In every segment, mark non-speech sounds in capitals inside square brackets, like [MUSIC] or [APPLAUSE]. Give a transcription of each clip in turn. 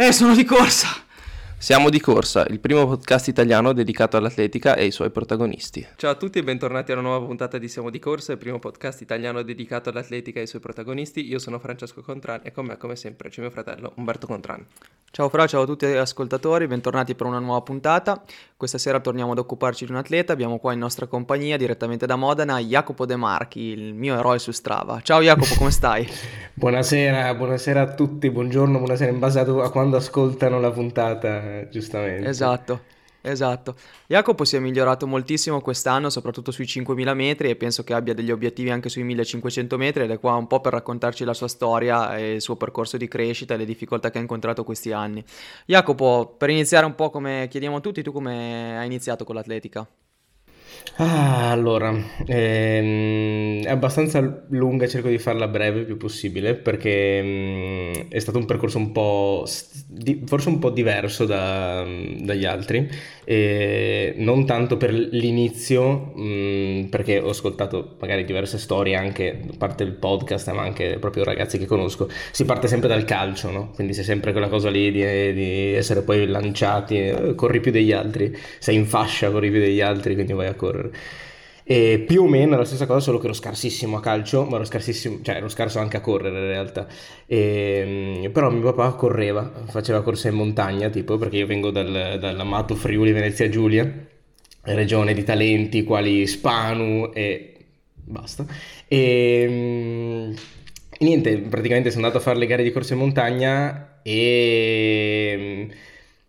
Eh, sono di corsa. Siamo di corsa, il primo podcast italiano dedicato all'atletica e ai suoi protagonisti. Ciao a tutti e bentornati a una nuova puntata di Siamo di corsa, il primo podcast italiano dedicato all'atletica e ai suoi protagonisti. Io sono Francesco Contran e con me, come sempre, c'è mio fratello Umberto Contran. Ciao Fra, ciao a tutti gli ascoltatori, bentornati per una nuova puntata. Questa sera torniamo ad occuparci di un atleta, abbiamo qua in nostra compagnia direttamente da Modena Jacopo De Marchi, il mio eroe su Strava. Ciao Jacopo, come stai? [LAUGHS] buonasera, buonasera a tutti, buongiorno, buonasera in base a quando ascoltano la puntata, giustamente. Esatto. Esatto. Jacopo si è migliorato moltissimo quest'anno, soprattutto sui 5.000 metri e penso che abbia degli obiettivi anche sui 1.500 metri ed è qua un po' per raccontarci la sua storia e il suo percorso di crescita e le difficoltà che ha incontrato questi anni. Jacopo, per iniziare un po' come chiediamo a tutti, tu come hai iniziato con l'atletica? Ah, allora, ehm, è abbastanza lunga, cerco di farla breve il più possibile perché mm, è stato un percorso un po', di- forse un po' diverso da- dagli altri, e non tanto per l'inizio, mm, perché ho ascoltato magari diverse storie anche da parte del podcast, ma anche proprio ragazzi che conosco, si parte sempre dal calcio, no? Quindi c'è sempre quella cosa lì di, di essere poi lanciati, eh, corri più degli altri, sei in fascia, corri più degli altri, quindi vai a correre. E più o meno la stessa cosa, solo che ero scarsissimo a calcio, ma ero scarsissimo, cioè ero scarso anche a correre in realtà. E, però mio papà correva, faceva corse in montagna, tipo, perché io vengo dal, dall'amato Friuli Venezia Giulia, regione di talenti quali Spanu e basta. E, e niente, praticamente sono andato a fare le gare di corsa in montagna e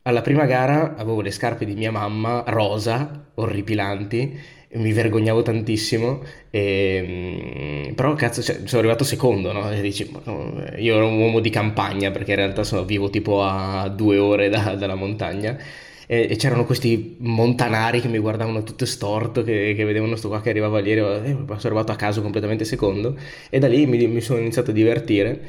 alla prima gara avevo le scarpe di mia mamma rosa, orripilanti mi vergognavo tantissimo, e, mm, però cazzo, cioè, sono arrivato secondo, no? Dici, io ero un uomo di campagna perché in realtà sono, vivo tipo a due ore da, dalla montagna e, e, c'erano questi montanari che mi guardavano tutto storto, che, che vedevano sto qua che arrivava lì, e eh, sono arrivato a caso completamente secondo e da lì mi, mi sono iniziato a divertire.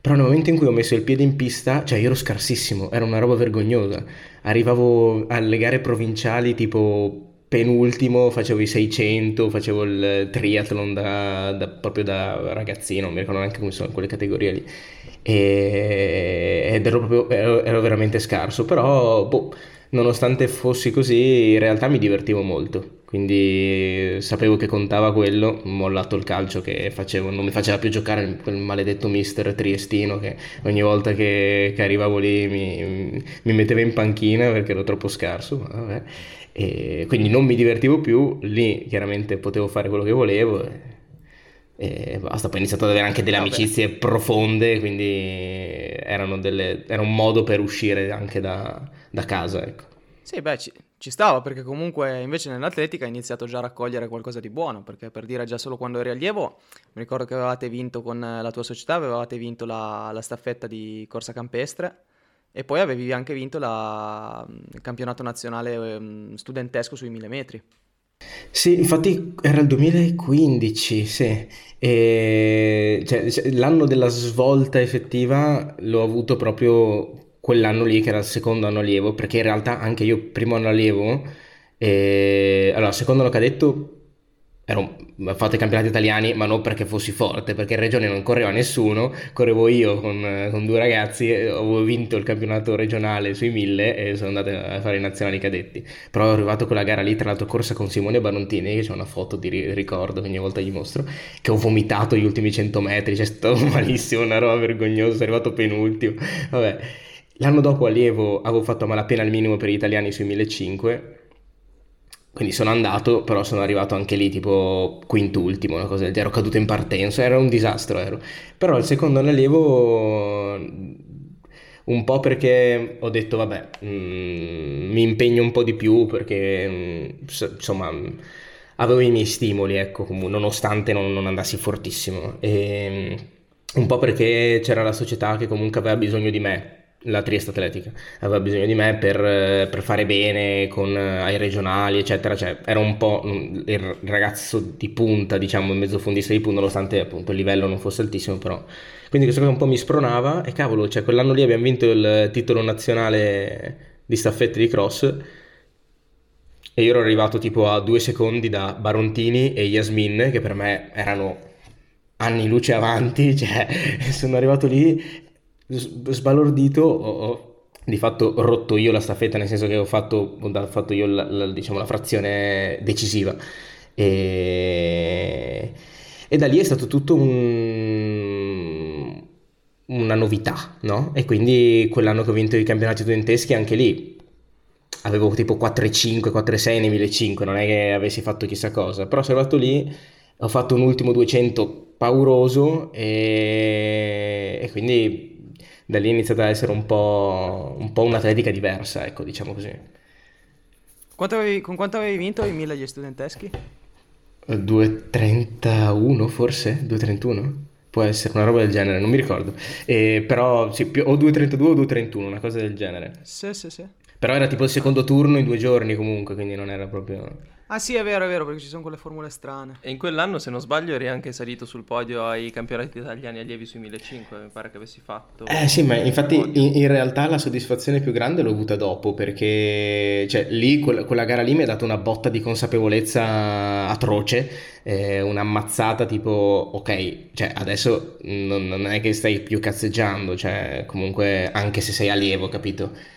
Però nel momento in cui ho messo il piede in pista, cioè io ero scarsissimo, era una roba vergognosa. Arrivavo alle gare provinciali tipo penultimo facevo i 600, facevo il triathlon da, da, proprio da ragazzino, non mi ricordo neanche come sono quelle categorie lì. E, ed ero, proprio, ero, ero veramente scarso, però boh, nonostante fossi così, in realtà mi divertivo molto. Quindi sapevo che contava quello, ho mollato il calcio che facevo, non mi faceva più giocare quel maledetto mister triestino che ogni volta che, che arrivavo lì mi, mi, metteva in panchina perché ero troppo scarso. Vabbè. E quindi non mi divertivo più, lì chiaramente potevo fare quello che volevo e, e basta. Poi ho iniziato ad avere anche delle Vabbè. amicizie profonde, quindi delle, era un modo per uscire anche da, da casa. Ecco. Sì, beh, ci, ci, stava perché comunque invece nell'atletica hai iniziato già a raccogliere qualcosa di buono, perché per dire già solo quando eri allievo, mi ricordo che avevate vinto con la tua società, avevate vinto la, la staffetta di corsa campestre e poi avevi anche vinto la, il campionato nazionale um, studentesco sui 1000 metri. Sì, infatti era il 2015, sì. E, cioè, l'anno della svolta effettiva l'ho avuto proprio quell'anno lì, che era il secondo anno allievo, perché in realtà anche io primo anno allievo, e... allora secondo anno cadetto ero, ho fatto i campionati italiani, ma non perché fossi forte, perché in regione non correva nessuno, correvo io con, con due ragazzi, ho vinto il campionato regionale sui 1000 e sono andato a fare i nazionali cadetti. Però ho arrivato quella gara lì, tra l'altro corsa con Simone Barontini, che c'è una foto di ricordo che ogni volta gli mostro, che ho vomitato gli ultimi 100 metri, cioè stato [LAUGHS] malissimo, una roba vergognosa, sono arrivato penultimo. Vabbè, l'anno dopo allievo avevo fatto a malapena il minimo per gli italiani sui 1500 quindi sono andato, però sono arrivato anche lì tipo quintultimo, una cosa del genere, ero caduto in partenza, era un disastro ero. Però il secondo allievo un po' perché ho detto vabbè, mh, mm, mi impegno un po' di più perché mh, mm, insomma avevo i miei stimoli, ecco, nonostante non, non andassi fortissimo. E, mm, un po' perché c'era la società che comunque aveva bisogno di me la Trieste Atletica aveva bisogno di me per, per fare bene con, ai regionali, eccetera. Cioè, ero un po' il ragazzo di punta, diciamo, il mezzofondista di punta, nonostante appunto il livello non fosse altissimo, però. Quindi questa cosa un po' mi spronava e cavolo, cioè quell'anno lì abbiamo vinto il titolo nazionale di staffette di cross e io ero arrivato tipo a due secondi da Barontini e Yasmin, che per me erano anni luce avanti, [LAUGHS] cioè sono arrivato lì sbalordito, ho, ho di fatto rotto io la staffetta, nel senso che ho fatto, ho fatto io la, la, diciamo, la frazione decisiva. E, e, da lì è stato tutto un, una novità, no? E quindi quell'anno che ho vinto i campionati studenteschi, anche lì avevo tipo 4,5, 4,6 nei 1.500, non è che avessi fatto chissà cosa, però sono arrivato lì, ho fatto un ultimo 200 pauroso e, e quindi da lì è iniziata ad essere un po', un po' un'atletica diversa, ecco, diciamo così. Quanto avevi, con quanto avevi vinto i 1000 agli studenteschi? 2.31 forse? 2.31? Può essere una roba del genere, non mi ricordo. Eh, però sì, più, o 2.32 o 2.31, una cosa del genere. Sì, sì, sì. Però era tipo il secondo turno in due giorni comunque, quindi non era proprio... Ah sì, è vero, è vero, perché ci sono quelle formule strane. E in quell'anno, se non sbaglio, eri anche salito sul podio ai campionati italiani allievi sui 1500, mi pare che avessi fatto... Eh sì, ma infatti in, in, realtà la soddisfazione più grande l'ho avuta dopo, perché cioè, lì, quella, quella gara lì mi ha dato una botta di consapevolezza atroce, eh, un'ammazzata tipo, ok, cioè adesso non, non è che stai più cazzeggiando, cioè comunque anche se sei allievo, capito?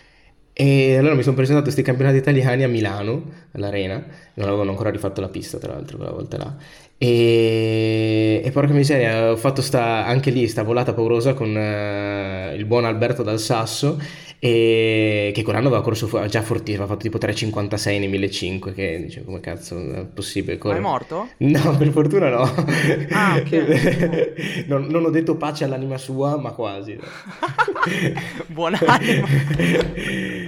E allora mi sono presentato a questi campionati italiani a Milano, all'Arena, non avevano ancora rifatto la pista tra l'altro quella volta là. E, e porca miseria, ho fatto sta, anche lì sta volata paurosa con uh, il buon Alberto dal Sasso e che quell'anno aveva corso già fortissimo, aveva fatto tipo 3,56 nei 1500 che dice come cazzo è possibile correre. Ma è morto? No, per fortuna no. Ah, ok. [LAUGHS] non, non, ho detto pace all'anima sua, ma quasi. [LAUGHS] Buon'anima.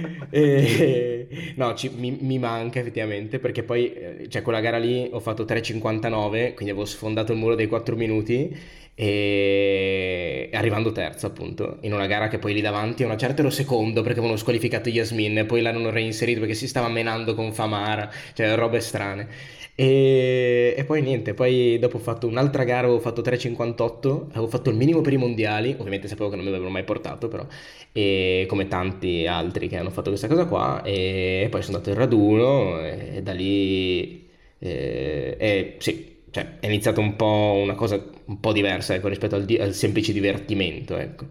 [LAUGHS] [LAUGHS] e, no, ci, mi, mi, manca effettivamente perché poi, eh, cioè quella gara lì ho fatto 3,59, quindi avevo sfondato il muro dei 4 minuti e arrivando terzo appunto in una gara che poi lì davanti a una certa ero secondo perché avevano squalificato Yasmin poi l'hanno reinserito perché si stava menando con Famara cioè robe strane e, e, poi niente, poi dopo ho fatto un'altra gara, ho fatto 3,58, avevo fatto il minimo per i mondiali, ovviamente sapevo che non mi avrebbero mai portato però, e come tanti altri che hanno fatto questa cosa qua, e poi sono andato in raduno e da lì, e, e sì, cioè, è iniziata un po' una cosa un po' diversa ecco, rispetto al, di- al, semplice divertimento. Ecco.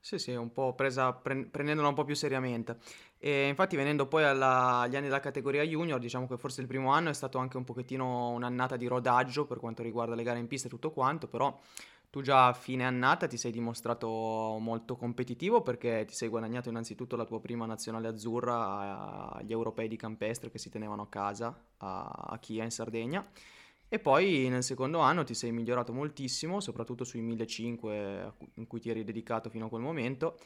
Sì, sì, un po' presa, pre- prendendola un po' più seriamente. E infatti venendo poi alla, agli anni della categoria junior, diciamo che forse il primo anno è stato anche un pochettino un'annata di rodaggio per quanto riguarda le gare in pista e tutto quanto, però tu già a fine annata ti sei dimostrato molto competitivo perché ti sei guadagnato innanzitutto la tua prima nazionale azzurra agli europei di campestre che si tenevano a casa a, Chia in Sardegna. E poi nel secondo anno ti sei migliorato moltissimo, soprattutto sui 1500 in cui ti eri dedicato fino a quel momento,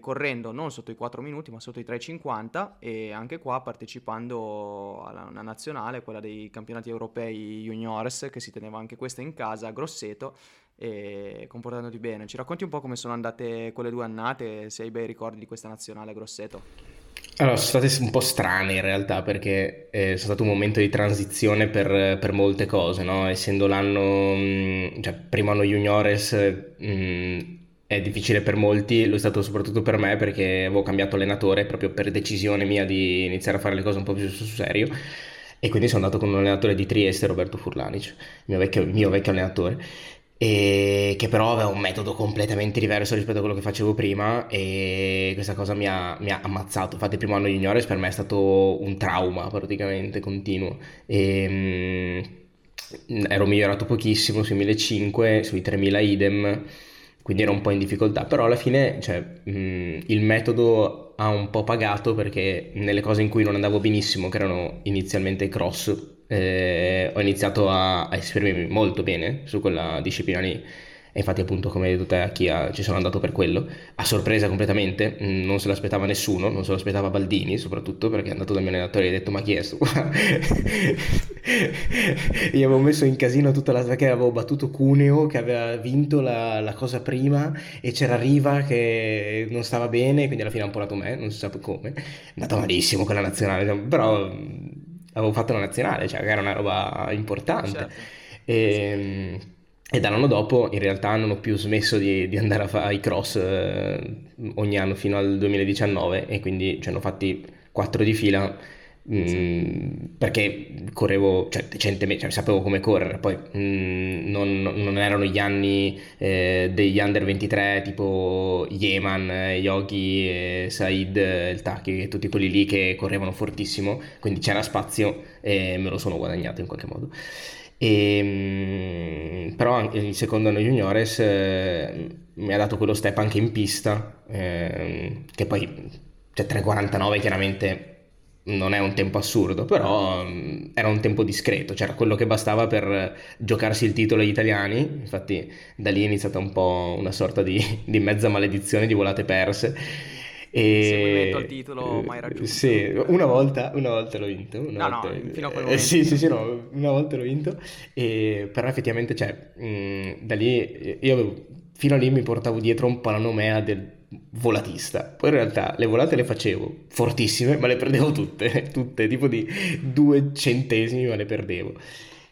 correndo non sotto i 4 minuti ma sotto i 3,50 e anche qua partecipando alla una nazionale, quella dei campionati europei juniores che si teneva anche questa in casa a Grosseto e comportandoti bene. Ci racconti un po' come sono andate quelle due annate, se hai bei ricordi di questa nazionale a Grosseto? Allora, sono state un po' strane in realtà perché è eh, stato un momento di transizione per, per molte cose, no? Essendo l'anno, mm, cioè primo anno juniores mh, mm, è difficile per molti, lo è stato soprattutto per me perché avevo cambiato allenatore proprio per decisione mia di iniziare a fare le cose un po' più sul serio e quindi sono andato con un allenatore di Trieste, Roberto Furlanic, mio vecchio, mio vecchio allenatore che però aveva un metodo completamente diverso rispetto a quello che facevo prima e questa cosa mi ha, mi ha ammazzato. Infatti il primo anno di juniores per me è stato un trauma praticamente continuo e mh, mm, ero migliorato pochissimo sui 1500, sui 3000 idem, quindi ero un po' in difficoltà, però alla fine cioè, mh, mm, il metodo ha un po' pagato perché nelle cose in cui non andavo benissimo, che erano inizialmente cross, eh, ho iniziato a, a esprimermi molto bene su quella disciplina lì e infatti appunto come hai detto te a Chia ci sono andato per quello, a sorpresa completamente, mm, non se l'aspettava nessuno, non se l'aspettava Baldini soprattutto perché è andato dal mio allenatore e ha detto ma chi è sto? [LAUGHS] Gli avevo messo in casino tutta la perché avevo battuto Cuneo che aveva vinto la, la, cosa prima e c'era Riva che non stava bene, quindi alla fine ha un po' dato me, non si sa come, è andata malissimo con la nazionale, però mm, avevo fatto la nazionale, cioè era una roba importante. Certo. E, ehm, e dall'anno dopo in realtà non ho più smesso di, di andare a fare i cross eh, ogni anno fino al 2019 e quindi ce ne ho fatti quattro di fila mm, perché correvo cioè, decentemente, cioè, sapevo come correre, poi mm, non, non, erano gli anni eh, degli under 23 tipo Yeman, Yogi, eh, Said, il Taki, tutti quelli lì che correvano fortissimo, quindi c'era spazio e me lo sono guadagnato in qualche modo. E, ehm, però anche il secondo anno juniores eh, mi ha dato quello step anche in pista, eh, che poi cioè 3.49 chiaramente non è un tempo assurdo, però um, era un tempo discreto, c'era quello che bastava per giocarsi il titolo agli italiani, infatti da lì è iniziata un po' una sorta di, di mezza maledizione di volate perse e... Seguimento al titolo mai raggiunto. Sì, una volta, una volta l'ho vinto. Una no, volta... no, fino a quel momento. Eh, sì, sì, sì, no, una volta l'ho vinto. E... Però effettivamente, cioè, mh, da lì, io avevo, fino a lì mi portavo dietro un palanomea del volatista. Poi in realtà le volate le facevo fortissime, ma le perdevo tutte, [LAUGHS] tutte, tipo di due centesimi, ma le perdevo.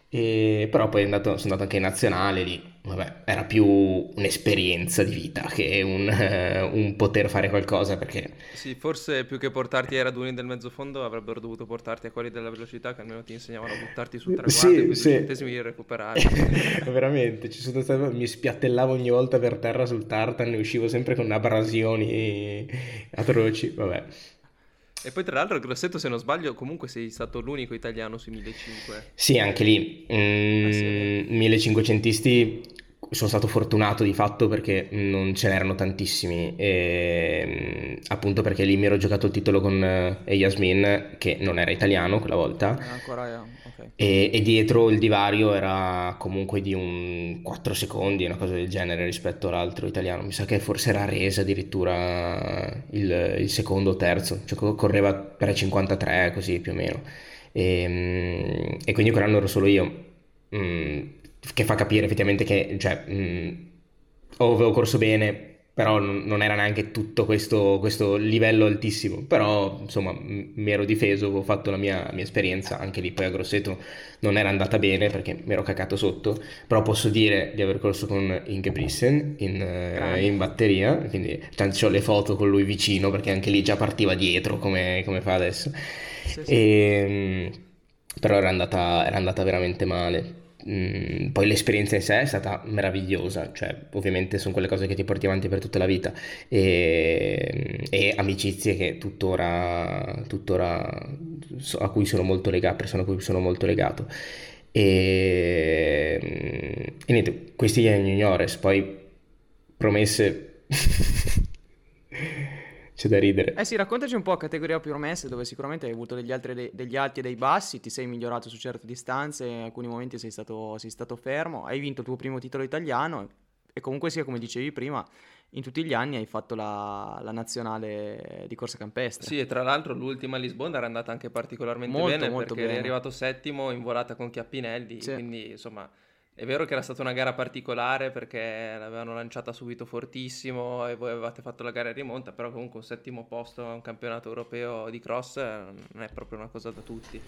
E, però poi andato, sono andato anche in nazionale lì, vabbè, era più un'esperienza di vita che un, uh, un, poter fare qualcosa perché... Sì, forse più che portarti ai raduni del mezzofondo avrebbero dovuto portarti a quelli della velocità che almeno ti insegnavano a buttarti su traguardo sì, e sì. centesimi di recuperare. [LAUGHS] Veramente, ci sono stato, mi spiattellavo ogni volta per terra sul tartan e uscivo sempre con abrasioni atroci, vabbè. E poi tra l'altro Grosseto se non sbaglio comunque sei stato l'unico italiano sui 1500. Sì, anche lì. Mm, ah, sì. 1500isti sono stato fortunato di fatto perché non ce n'erano tantissimi, e, appunto perché lì mi ero giocato il titolo con eh, Yasmin, che non era italiano quella volta, ancora, okay. e, e, dietro il divario era comunque di un 4 secondi, una cosa del genere rispetto all'altro italiano. Mi sa che forse era Resa addirittura il, il secondo o terzo, cioè correva per 53 così più o meno. E, e quindi quell'anno ero solo io. Mm, che fa capire effettivamente che cioè, mh, avevo corso bene, però non era neanche tutto questo, questo livello altissimo, però insomma mi ero difeso, avevo fatto la mia, mia, esperienza, anche lì poi a Grosseto non era andata bene perché mi ero cacato sotto, però posso dire di aver corso con Inge Brissen in, uh, in batteria, quindi tanto ho le foto con lui vicino perché anche lì già partiva dietro come, come fa adesso, sì, sì. E, ehm, però era andata, era andata veramente male. Mm, poi l'esperienza in sé è stata meravigliosa, cioè ovviamente sono quelle cose che ti porti avanti per tutta la vita e, e amicizie che tuttora, tuttora a cui sono molto legato, persone a cui sono molto legato. E, e niente, questi gli juniores, poi promesse [LAUGHS] c'è da ridere. Eh sì, raccontaci un po' categoria più promesse, dove sicuramente hai avuto degli, altri, degli alti e dei bassi, ti sei migliorato su certe distanze, in alcuni momenti sei stato, sei stato fermo, hai vinto il tuo primo titolo italiano e comunque sia, come dicevi prima, in tutti gli anni hai fatto la, la, nazionale di corsa campestre. Sì, e tra l'altro l'ultima a Lisbona era andata anche particolarmente molto, bene molto perché bene. eri arrivato settimo in volata con Chiappinelli, sì. quindi insomma è vero che era stata una gara particolare perché l'avevano lanciata subito fortissimo e voi avevate fatto la gara in rimonta, però comunque un settimo posto a un campionato europeo di cross non è proprio una cosa da tutti.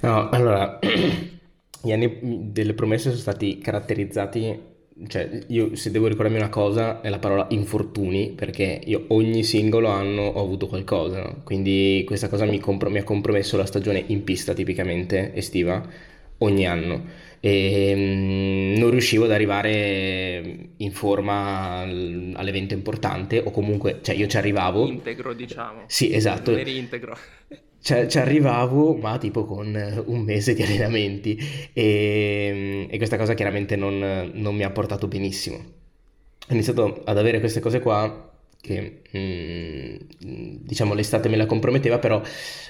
No, allora, [CLEARS THROAT] gli anni delle promesse sono stati caratterizzati, cioè io se devo ricordarmi una cosa è la parola infortuni, perché io ogni singolo anno ho avuto qualcosa, no? quindi questa cosa mi, compro- mi ha compromesso la stagione in pista tipicamente estiva ogni anno e mm, non riuscivo ad arrivare in forma all'evento importante o comunque, cioè io ci arrivavo... Integro diciamo. Sì, esatto. Non eri integro. [LAUGHS] Cioè, ci arrivavo, ma tipo con un mese di allenamenti e, e questa cosa chiaramente non, non, mi ha portato benissimo. Ho iniziato ad avere queste cose qua che mm, diciamo l'estate me la comprometteva, però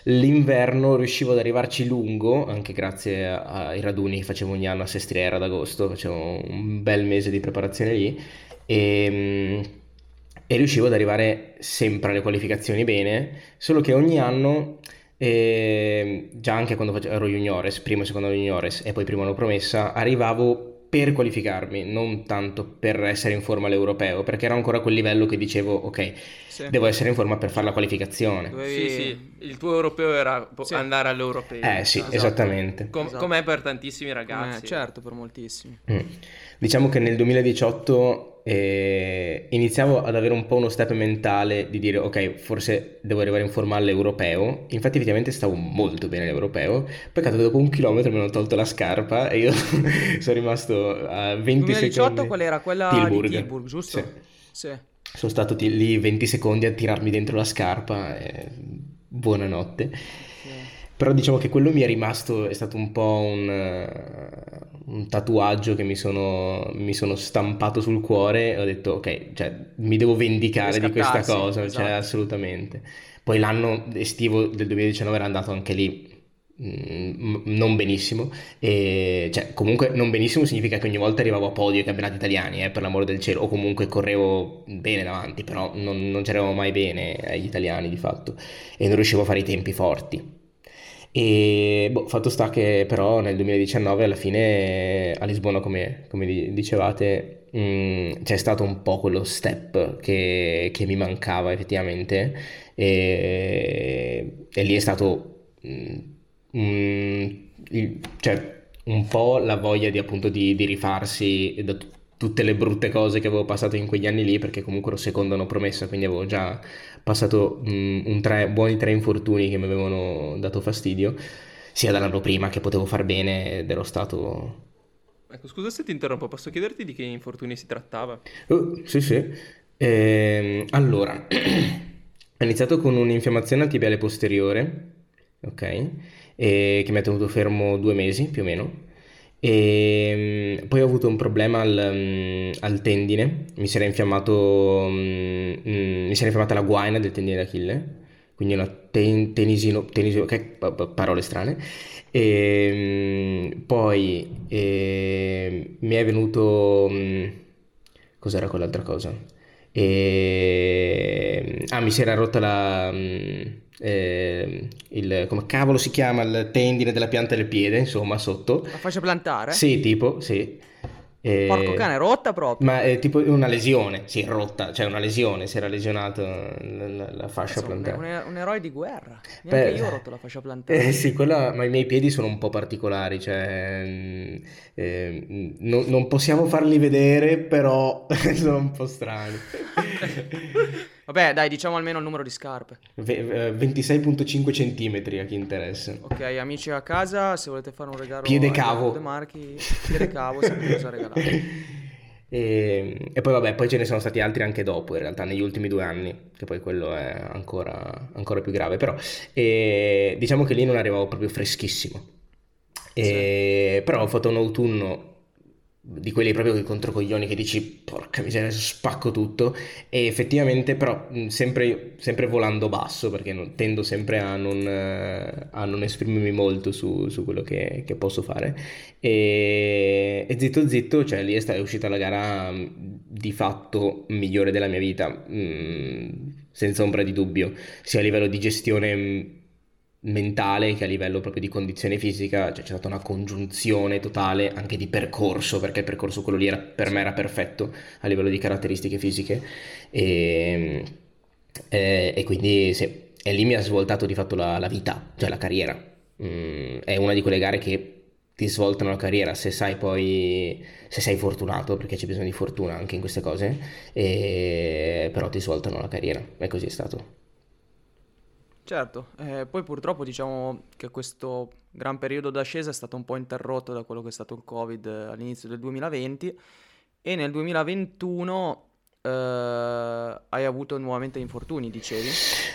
l'inverno riuscivo ad arrivarci lungo, anche grazie ai raduni che facevo ogni anno a Sestriera ad agosto, facevo un bel mese di preparazione lì e, mm, e riuscivo ad arrivare sempre alle qualificazioni bene, solo che ogni anno... E già anche quando ero juniores, primo e secondo juniores e poi primo anno promessa, arrivavo per qualificarmi, non tanto per essere in forma all'europeo, perché era ancora a quel livello che dicevo, ok, sì. devo essere in forma per fare la qualificazione. Dovevi... Sì, sì, il tuo europeo era sì. andare all'europeo. Eh sì, esatto. esattamente. Com- esatto. Com'è per tantissimi ragazzi. Eh, certo, per moltissimi. Mm. Diciamo che nel 2018 eh, iniziavo ad avere un po' uno step mentale di dire ok, forse devo arrivare in forma all'europeo. Infatti effettivamente stavo molto bene all'europeo. Peccato che dopo un chilometro mi hanno tolto la scarpa e io [LAUGHS] sono rimasto a 20 2018 secondi. qual era? Quella Tilburg. di Tilburg, giusto? Sì. sì. Sono stato t- lì 20 secondi a tirarmi dentro la scarpa e buonanotte. Però diciamo che quello mi è rimasto, è stato un po' un, uh, un tatuaggio che mi sono, mi sono, stampato sul cuore e ho detto ok, cioè, mi devo vendicare di questa cosa, cioè, esatto. cioè, assolutamente. Poi l'anno estivo del 2019 era andato anche lì non benissimo. E, cioè, comunque non benissimo significa che ogni volta arrivavo a podio ai campionati italiani eh, per l'amore del cielo. O comunque correvo bene davanti però non, non c'eravamo mai bene agli italiani di fatto. E non riuscivo a fare i tempi forti. E boh, fatto sta che però nel 2019 alla fine a Lisbona, come, come dicevate, mh, mm, c'è stato un po' quello step che, che mi mancava effettivamente. E, e lì è stato mh, mm, mh, cioè, un po' la voglia di appunto di, di rifarsi da t- tutte le brutte cose che avevo passato in quegli anni lì perché comunque ero secondo hanno promessa quindi avevo già passato mh, un tre, buoni tre infortuni che mi avevano dato fastidio, sia dall'anno prima che potevo far bene ed ero stato... Ecco, scusa se ti interrompo, posso chiederti di che infortuni si trattava? Uh, sì, sì. Ehm, allora, [CLEARS THROAT] ho iniziato con un'infiammazione al tibiale posteriore, ok? E che mi ha tenuto fermo due mesi più o meno e mm, poi ho avuto un problema al, mm, al tendine, mi si era infiammato, mm, mi si era infiammata la guaina del tendine d'Achille, quindi una ten, tenisino, tenisino, che parole strane. E poi e, mi è venuto, cos'era quell'altra cosa? E, ah, mi si era rotta la eh, il, come cavolo si chiama il tendine della pianta del piede, insomma, sotto. La fascia plantare? Sì, tipo, sì. Eh, Porco cane, rotta proprio. Ma è tipo una lesione, sì, rotta, cioè una lesione, si era lesionato la, la fascia plantare. Un, un, un, eroe di guerra. Neanche Beh, io ho rotto la [LAUGHS] fascia plantare. Eh, sì, quella, ma i miei piedi sono un po' particolari, cioè eh, no, non possiamo farli vedere, però [LAUGHS] sono un po' strani. [LAUGHS] Vabbè, dai, diciamo almeno il numero di scarpe. V- 26.5 eh, centimetri a chi interessa. Ok, amici a casa, se volete fare un regalo piede cavo. Marchi, piede cavo, sapete cosa regalare. [LAUGHS] E, e, poi vabbè, poi ce ne sono stati altri anche dopo, in realtà negli ultimi due anni, che poi quello è ancora, ancora più grave, però e, diciamo che lì non arrivavo proprio freschissimo. E, sì. Però ho fatto un autunno di quelli proprio che controcoglioni che dici porca miseria spacco tutto e effettivamente però sempre, sempre volando basso perché non, tendo sempre a non, a non, esprimermi molto su, su quello che, che, posso fare. E, e, zitto zitto cioè lì è, stata, è uscita la gara di fatto migliore della mia vita mh, senza ombra di dubbio sia a livello di gestione mentale che a livello proprio di condizione fisica, cioè c'è stata una congiunzione totale anche di percorso, perché il percorso quello lì era, per me era perfetto a livello di caratteristiche fisiche e, e, e quindi sì, e lì mi ha svoltato di fatto la, la vita, cioè la carriera. Mm, è una di quelle gare che ti svoltano la carriera se sai poi se sei fortunato perché c'è bisogno di fortuna anche in queste cose e, però ti svoltano la carriera e così è stato Certo, eh, poi purtroppo diciamo che questo gran periodo d'ascesa è stato un po' interrotto da quello che è stato il Covid all'inizio del 2020 e nel 2021 Uh, hai avuto nuovamente infortuni, dicevi?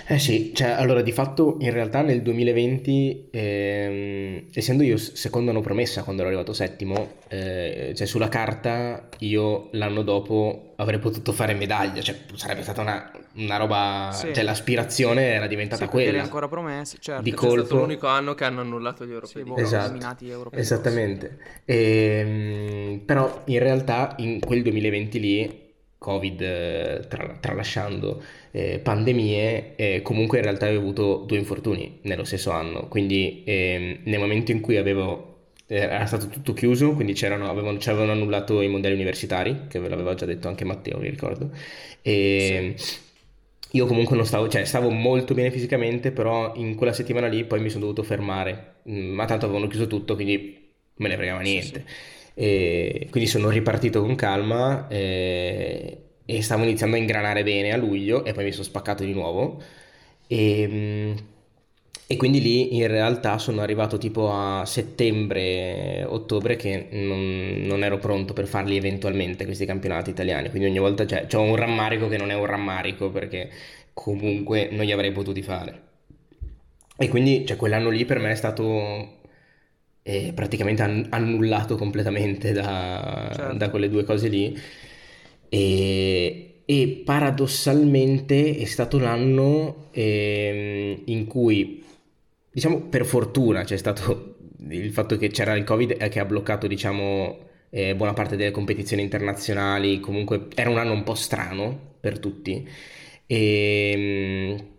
Eh sì, cioè allora di fatto in realtà nel 2020, ehm, essendo io secondo hanno promessa quando ero arrivato settimo, eh, cioè sulla carta io l'anno dopo avrei potuto fare medaglia, cioè sarebbe stata una, una roba, sì. cioè l'aspirazione era diventata sì, quella. ancora promesse, certo. Di colpo. È stato l'unico anno che hanno annullato gli europei. Sì, esatto. europei Esattamente. E, ehm, però in realtà in quel 2020 lì Covid eh, tra, tralasciando eh, pandemie, eh, comunque in realtà avevo avuto due infortuni nello stesso anno, quindi ehm, nel momento in cui avevo, eh, era stato tutto chiuso, quindi c'erano, avevano, ci avevano annullato i mondiali universitari, che ve l'aveva già detto anche Matteo, mi ricordo, e sì. io comunque non stavo, cioè stavo molto bene fisicamente, però in quella settimana lì poi mi sono dovuto fermare, mm, ma tanto avevano chiuso tutto, quindi me ne fregava niente. Sì, sì. E quindi sono ripartito con calma e, e, stavo iniziando a ingranare bene a luglio e poi mi sono spaccato di nuovo. E, e quindi lì in realtà sono arrivato tipo a settembre, ottobre che non, non ero pronto per farli eventualmente questi campionati italiani. Quindi ogni volta cioè, ho un rammarico che non è un rammarico perché comunque non li avrei potuti fare. E quindi cioè, quell'anno lì per me è stato è praticamente annullato completamente da, certo. da, quelle due cose lì. E, e paradossalmente è stato l'anno eh, in cui, diciamo per fortuna, c'è stato il fatto che c'era il Covid che ha bloccato, diciamo, eh, buona parte delle competizioni internazionali. Comunque era un anno un po' strano per tutti. E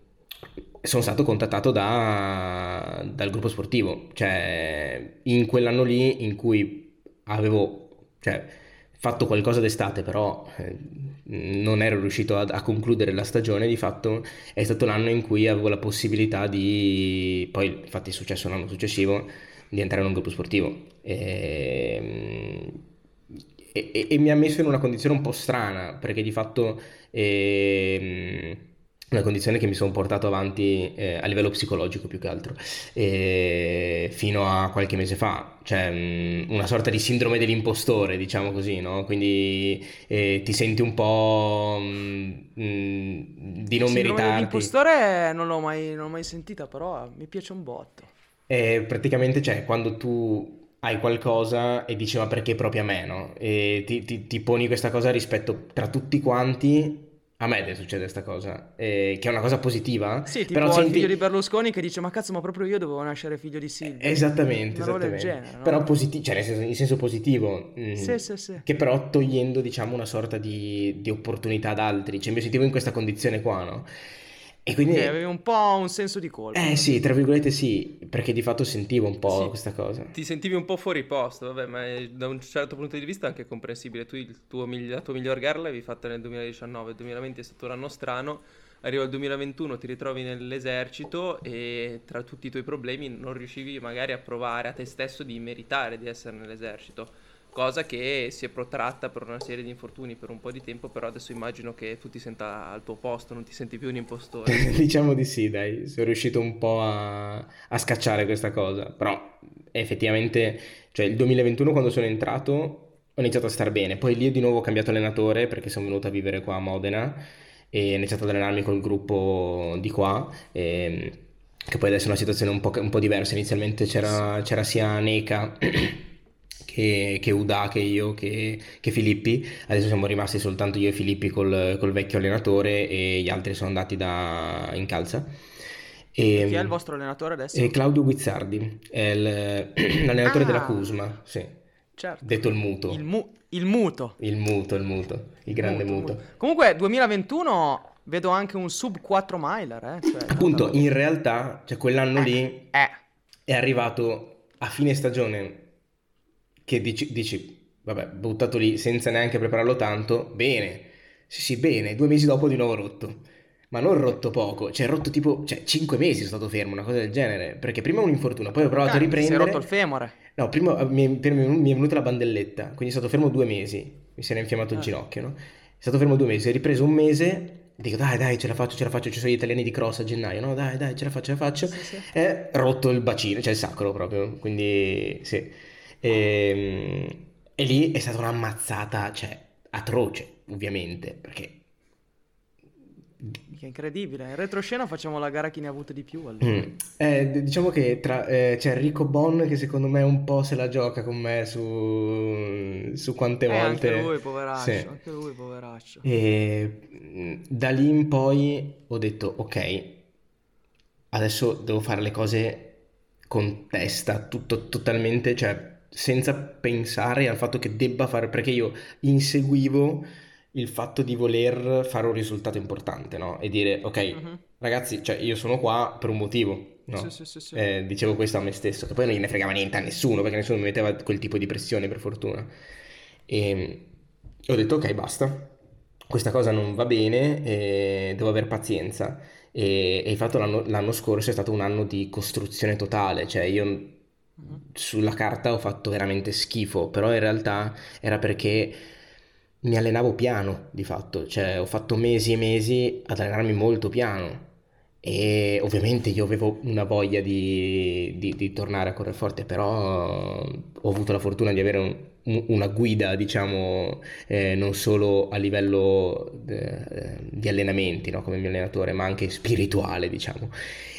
sono stato contattato da, dal gruppo sportivo, cioè in quell'anno lì in cui avevo cioè, fatto qualcosa d'estate, però eh, non ero riuscito a, a, concludere la stagione, di fatto è stato l'anno in cui avevo la possibilità di, poi infatti è successo l'anno successivo, di entrare in un gruppo sportivo. E, e, e mi ha messo in una condizione un po' strana, perché di fatto... Eh, una condizione che mi sono portato avanti eh, a livello psicologico più che altro eh, fino a qualche mese fa cioè mh, una sorta di sindrome dell'impostore diciamo così no? quindi eh, ti senti un po' mh, di non meritarti l'impostore non l'ho, mai, non l'ho mai sentita però mi piace un botto praticamente cioè quando tu hai qualcosa e dici ma perché proprio a me no? e ti, ti, ti poni questa cosa rispetto tra tutti quanti a me succede questa cosa, eh, che è una cosa positiva. Sì, tipo però senti... figlio di Berlusconi che dice ma cazzo ma proprio io dovevo nascere figlio di Silvio. Esattamente, esattamente. Genere, no? Però positivo, cioè nel senso, in senso positivo. Mm, sì, sì, sì. Che però togliendo diciamo una sorta di, di opportunità ad altri. Cioè mi sentivo in questa condizione qua, no? E quindi... avevi un po' un senso di colpa. Eh sì, tra virgolette sì, perché di fatto sentivo un po' sì. questa cosa. Ti sentivi un po' fuori posto, vabbè, ma da un certo punto di vista è anche comprensibile. Tu il tuo, la tua miglior gara l'avevi fatta nel 2019, il 2020 è stato un anno strano, arriva il 2021, ti ritrovi nell'esercito e tra tutti i tuoi problemi non riuscivi magari a provare a te stesso di meritare di essere nell'esercito cosa che si è protratta per una serie di infortuni per un po' di tempo, però adesso immagino che tu ti senta al tuo posto, non ti senti più un impostore. [LAUGHS] diciamo di sì, dai, sono riuscito un po' a, a scacciare questa cosa, però effettivamente, cioè il 2021 quando sono entrato ho iniziato a star bene, poi lì ho di nuovo cambiato allenatore perché sono venuto a vivere qua a Modena e ho iniziato ad allenarmi col gruppo di qua. E, ehm, che poi adesso è una situazione un po', un po diversa. Inizialmente c'era, c'era sia Neca [CLEARS THROAT] che, che Uda, che io, che, che, Filippi. Adesso siamo rimasti soltanto io e Filippi col, col vecchio allenatore e gli altri sono andati da, in calza. E, chi è il vostro allenatore adesso? È Claudio Guizzardi, è il, [CLEARS THROAT] l'allenatore ah, della Cusma, sì. Certo. Detto il muto. Il, mu- il, muto. Il muto, il muto, il grande muto. muto. Comunque 2021 vedo anche un sub 4 miler, eh? Cioè, Appunto, in realtà, cioè quell'anno eh, lì eh. è arrivato a fine stagione che dici, dici, vabbè, buttato lì senza neanche prepararlo tanto, bene, sì sì, bene, due mesi dopo di nuovo rotto. Ma non rotto poco, cioè rotto tipo, cioè 5 mesi sono stato fermo, una cosa del genere, perché prima un infortunio, poi ho provato ah, a riprendere... Si è rotto il femore. No, prima mi, mi, mi, è venuta la bandelletta, quindi sono stato fermo due mesi, mi si era infiammato il ah. ginocchio, no? È stato fermo due mesi, ho ripreso un mese, dico dai dai ce la faccio, ce la faccio, ci sono gli italiani di cross a gennaio, no dai dai ce la faccio, ce la faccio, sì, sì. e rotto il bacino, cioè il sacro proprio, quindi sì. E, ehm, e lì è stata una ammazzata, cioè, atroce. ovviamente, perché che incredibile. In retroscena facciamo la gara chi ne ha avuto di più. Allora. Mm. Eh, diciamo che tra, eh, c'è Rico Bon che secondo me un po' se la gioca con me su, su quante eh, volte. Anche lui, poveraccio. Sì. Anche lui, poveraccio. E mm, da lì in poi ho detto, ok, adesso devo fare le cose con testa, tutto totalmente, cioè senza pensare al fatto che debba fare, perché io inseguivo il fatto di voler fare un risultato importante, no? E dire, ok, uh-huh. ragazzi, cioè io sono qua per un motivo, no? Sì, sì, sì, sì. Eh, dicevo questo a me stesso, che poi non gliene fregava niente a nessuno, perché nessuno mi metteva quel tipo di pressione, per fortuna. E ho detto, ok, basta, questa cosa non va bene, e devo avere pazienza. E, e infatti l'anno, l'anno scorso è stato un anno di costruzione totale, cioè io. Sulla carta ho fatto veramente schifo, però in realtà era perché mi allenavo piano di fatto, cioè ho fatto mesi e mesi ad allenarmi molto piano e ovviamente io avevo una voglia di, di, di tornare a correre forte, però ho avuto la fortuna di avere un, una guida, diciamo, eh, non solo a livello eh, di allenamenti, no? come mio allenatore, ma anche spirituale, diciamo,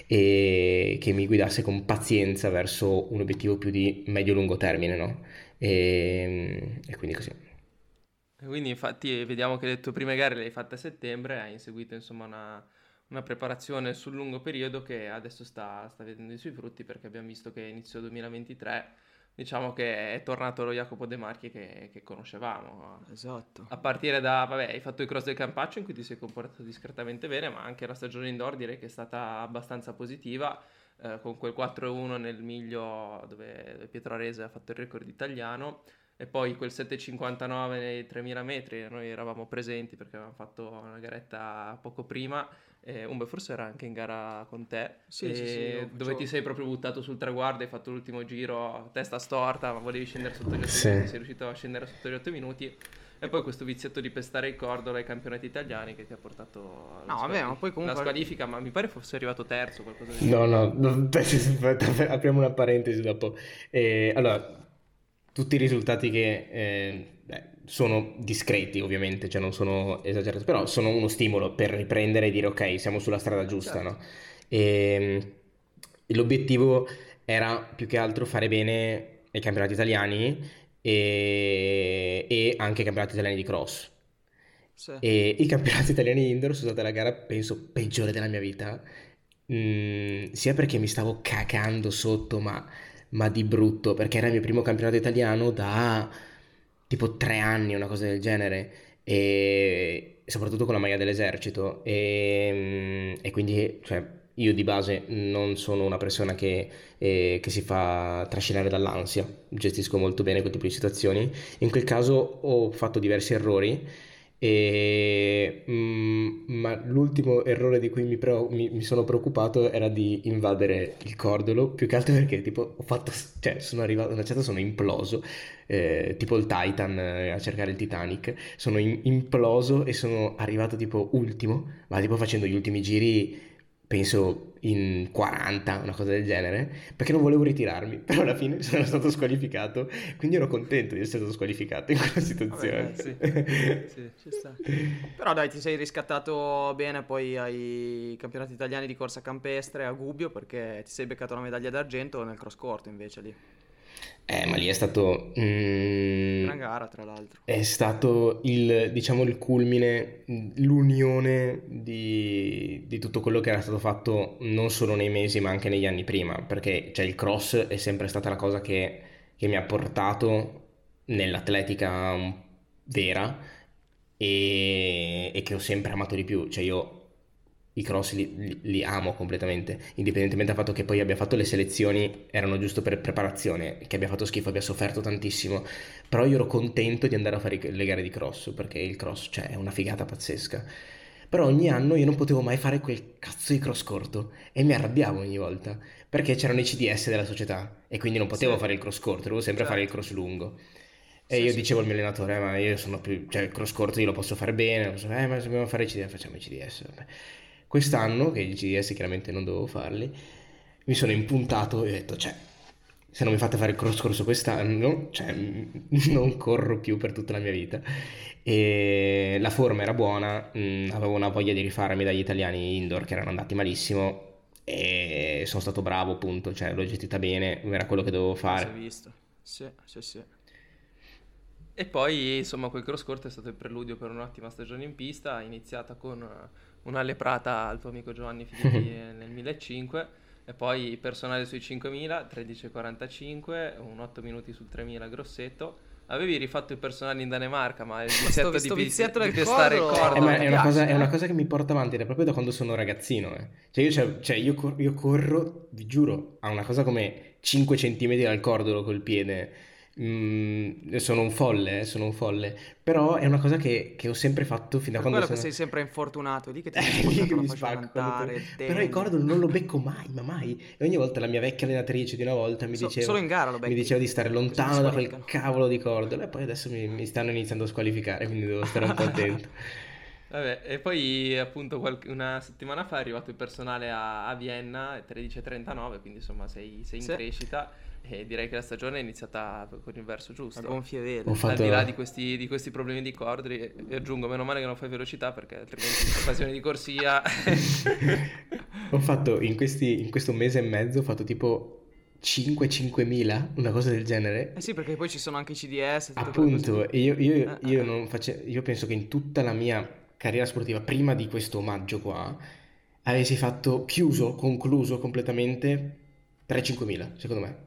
e che mi guidasse con pazienza verso un obiettivo più di medio-lungo termine, no? e, e quindi così. Quindi infatti vediamo che le tue prime gare le hai fatte a settembre, hai inseguito insomma una, una preparazione sul lungo periodo che adesso sta, sta, vedendo i suoi frutti perché abbiamo visto che inizio 2023 diciamo che è tornato lo Jacopo De Marchi che, che conoscevamo. Esatto. A partire da, vabbè, hai fatto i cross del Campaccio in cui ti sei comportato discretamente bene, ma anche la stagione indoor direi che è stata abbastanza positiva. Eh, con quel 4-1 nel miglio dove, dove Pietro Arese ha fatto il record italiano e poi quel 7,59 nei 3000 metri, noi eravamo presenti perché avevamo fatto una garetta poco prima, e Umbe forse era anche in gara con te, sì, sì, sì, dove ti sei proprio buttato sul traguardo, hai fatto l'ultimo giro, testa storta, ma volevi scendere sotto gli 8 sì. minuti, sei riuscito a scendere sotto gli 8 minuti. E poi questo vizietto di pestare il cordolo ai campionati italiani che ti ha portato no, vabbè, ma poi comunque... la squalifica, ma mi pare fosse arrivato terzo. Qualcosa di no, no, [LAUGHS] no, apriamo una parentesi dopo. Eh, allora, tutti i risultati che eh, beh, sono discreti ovviamente, cioè non sono esagerati, però sono uno stimolo per riprendere e dire ok, siamo sulla strada giusta, certo. no? E, l'obiettivo era più che altro fare bene ai campionati italiani e, e anche ai campionati italiani di cross. Sì. E i campionati italiani indoor sono stata la gara, penso, peggiore della mia vita, mm, sia perché mi stavo cacando sotto, ma ma di brutto, perché era il mio primo campionato italiano da tipo tre anni, una cosa del genere, e soprattutto con la maglia dell'esercito, e, e quindi, cioè, io di base non sono una persona che, eh, che, si fa trascinare dall'ansia, gestisco molto bene quel tipo di situazioni. In quel caso ho fatto diversi errori e, mm, ma l'ultimo errore di cui mi, pro- mi, mi, sono preoccupato era di invadere il cordolo, più che altro perché tipo ho fatto, cioè sono arrivato, una certa sono imploso, eh, tipo il Titan eh, a cercare il Titanic, sono in- imploso e sono arrivato tipo ultimo, ma tipo facendo gli ultimi giri penso in 40, una cosa del genere, perché non volevo ritirarmi, [LAUGHS] però alla fine sono stato squalificato, quindi ero contento di essere stato squalificato in quella situazione. Vabbè, sì. [LAUGHS] sì, però dai, ti sei riscattato bene poi ai campionati italiani di corsa campestre a Gubbio perché ti sei beccato la medaglia d'argento nel cross court invece lì. Eh, ma lì è stato... Mm, Gran gara, tra l'altro. È stato il, diciamo, il culmine, l'unione di, di, tutto quello che era stato fatto non solo nei mesi, ma anche negli anni prima, perché cioè, il cross è sempre stata la cosa che, che mi ha portato nell'atletica vera e, e, che ho sempre amato di più. Cioè, io i cross li, li, amo completamente, indipendentemente dal fatto che poi abbia fatto le selezioni, erano giusto per preparazione, che abbia fatto schifo, abbia sofferto tantissimo, però io ero contento di andare a fare le gare di cross, perché il cross cioè, è una figata pazzesca. Però ogni anno io non potevo mai fare quel cazzo di cross corto e mi arrabbiavo ogni volta, perché c'erano i CDS della società e quindi non potevo sì. fare il cross corto, dovevo sempre certo. fare il cross lungo. E sì, io sì, dicevo al mio allenatore, eh, ma io sono più, cioè il cross corto io lo posso fare bene, posso, eh, ma se dobbiamo fare i CDS, facciamo i CDS. Vabbè. Quest'anno, che i GDS chiaramente non dovevo farli, mi sono impuntato e ho detto, cioè, se non mi fate fare il cross corso quest'anno, cioè [LAUGHS] non corro più per tutta la mia vita. E la forma era buona, mh, mm, avevo una voglia di rifarmi dagli italiani indoor che erano andati malissimo e sono stato bravo, appunto, cioè l'ho gestita bene, era quello che dovevo fare. Si visto, sì, sì, sì. E poi, insomma, quel cross court è stato il preludio per un'ottima stagione in pista, iniziata con una leprata al tuo amico Giovanni [LAUGHS] Filippi nel 2005 e poi personale sui 5000, 13.45, un 8 minuti sul 3000 grossetto Avevi rifatto il personale in Danimarca, ma il [LAUGHS] vizietto sto, di, vizietto di testare il cordo. Eh, ma è, una cosa, è, una cosa, che mi porta avanti da proprio da quando sono ragazzino. Eh. Cioè, io, cioè, cioè io, cor- io, corro, vi giuro, a una cosa come 5 cm dal cordolo col piede. Mm, sono un folle, eh, sono un folle. Però è una cosa che, che ho sempre fatto fin da per quando sono... che sei sempre infortunato, lì che ti [LAUGHS] eh, che mi spacco. Però il cordolo non lo becco mai, ma mai. E ogni volta la mia vecchia allenatrice di una volta mi so, diceva... Mi diceva di stare lontano da quel cavolo di cordolo. E poi adesso mi, mi stanno iniziando a squalificare, quindi devo stare un po' attento. [LAUGHS] Vabbè, e poi appunto qualche, una settimana fa è arrivato il personale a, a Vienna, 13.39, quindi insomma sei, sei in sì. crescita e direi che la stagione è iniziata con il verso giusto. A gonfie vele. Fatto... Al di là di questi, di questi problemi di cordri, e aggiungo, meno male che non fai velocità perché altrimenti [LAUGHS] in occasione di corsia... [LAUGHS] ho fatto in, questi, in questo mese e mezzo, ho fatto tipo 5-5 mila, una cosa del genere. Eh sì, perché poi ci sono anche i CDS. Appunto, e io, io, eh, io, non face... io penso che in tutta la mia carriera sportiva, prima di questo omaggio qua, avessi fatto chiuso, concluso completamente 3-5 mila, secondo me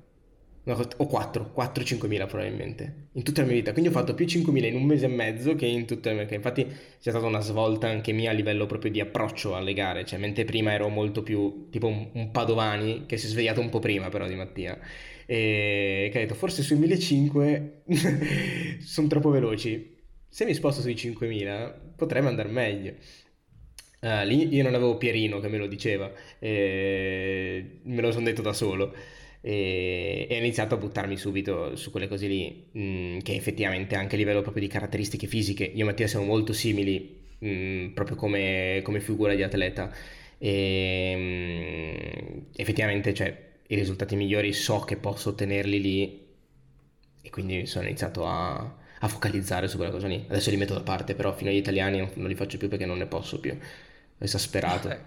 o 4, 4-5 mila probabilmente, in tutta la mia vita. Quindi ho fatto più 5 mila in un mese e mezzo che in tutta la mia vita. Infatti c'è stata una svolta anche mia a livello proprio di approccio alle gare, cioè mentre prima ero molto più tipo un, un Padovani che si è svegliato un po' prima però di Mattia e che ha detto forse sui 1500 [LAUGHS] sono troppo veloci. Se mi sposto sui 5000 potrebbe andare meglio. Uh, lì io non avevo Pierino che me lo diceva, me lo sono detto da solo e, e ho iniziato a buttarmi subito su quelle cose lì, mh, mm, che effettivamente anche a livello proprio di caratteristiche fisiche, io e Mattia siamo molto simili, mh, mm, proprio come, come, figura di atleta, e mh, mm, effettivamente cioè, i risultati migliori so che posso ottenerli lì e quindi sono iniziato a, a focalizzare su quella cosa lì. Adesso li metto da parte, però fino agli italiani non, li faccio più perché non ne posso più. Esasperato. Eh.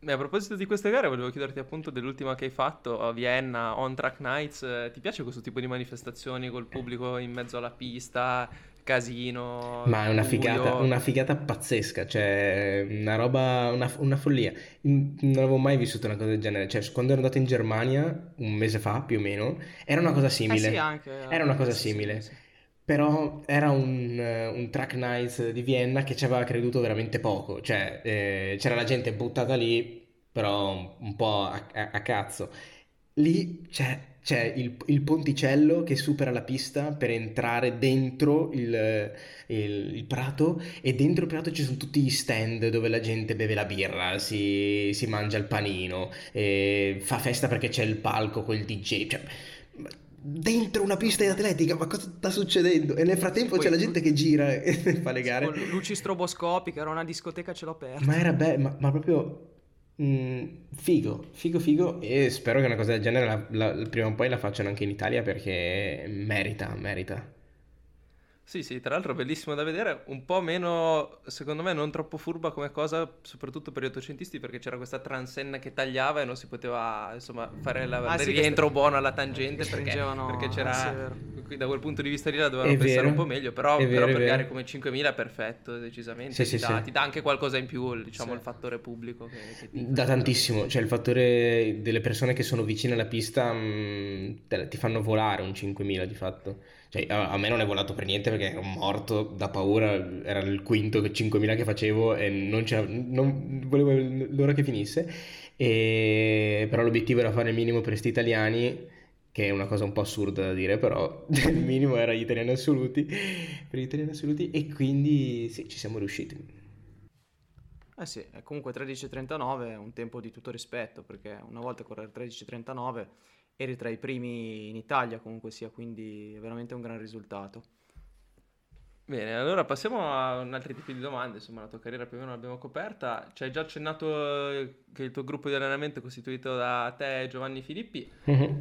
Beh, a proposito di queste gare, volevo chiederti appunto dell'ultima che hai fatto a Vienna, On Track Nights. Eh, ti piace questo tipo di manifestazioni col pubblico in mezzo alla pista, casino? Ma è una figata, una figata pazzesca, cioè una roba, una, una, follia. Non avevo mai vissuto una cosa del genere. Cioè, quando ero andato in Germania, un mese fa più o meno, era una cosa simile. Eh sì, anche. Era una cosa simile. Sì, sì. Però era un, un, track night di Vienna che ci aveva creduto veramente poco, cioè eh, c'era la gente buttata lì, però un, po' a, a, a cazzo. Lì c'è, c'è il, il, ponticello che supera la pista per entrare dentro il, il, il, prato e dentro il prato ci sono tutti gli stand dove la gente beve la birra, si, si mangia il panino, fa festa perché c'è il palco con il DJ. Cioè, dentro una pista di atletica, ma cosa sta succedendo? E nel frattempo Poi, c'è la gente che gira e [LAUGHS] fa le gare. Con luci stroboscopiche, era una discoteca ce l'ho aperta. Ma era bello, ma, ma, proprio mh, mm, figo, figo, figo. E spero che una cosa del genere la, la, prima o poi la facciano anche in Italia perché merita, merita. Sì, sì, tra l'altro bellissimo da vedere, un po' meno, secondo me, non troppo furba come cosa, soprattutto per gli ottocentisti, perché c'era questa transenna che tagliava e non si poteva, insomma, fare la, ah, il sì, rientro st- buono alla tangente perché, perché c'era, sì, da quel punto di vista lì la dovevano pensare vero. un po' meglio, però, vero, però per gare come 5000 è perfetto, decisamente, sì, ti, sì, dà, ti, dà, anche qualcosa in più, diciamo, il fattore pubblico. Che, che ti... Da tantissimo, cioè il fattore delle persone che sono vicine alla pista mh, mm, te, ti fanno volare un 5000 di fatto. Cioè, a, a, me non è volato per niente perché ero morto da paura, era il quinto 5.000 che facevo e non, non volevo l'ora che finisse, e, però l'obiettivo era fare il minimo per questi italiani, che è una cosa un po' assurda da dire, però [LAUGHS] il minimo era gli italiani assoluti, per gli italiani assoluti, e quindi sì, ci siamo riusciti. Eh sì, comunque 13.39 è un tempo di tutto rispetto, perché una volta correre 13.39 eri tra i primi in Italia comunque sia, quindi è veramente un gran risultato. Bene, allora passiamo a un altro tipo di domande, insomma la tua carriera più o meno l'abbiamo coperta, ci hai già accennato eh, che il tuo gruppo di allenamento è costituito da te e Giovanni Filippi,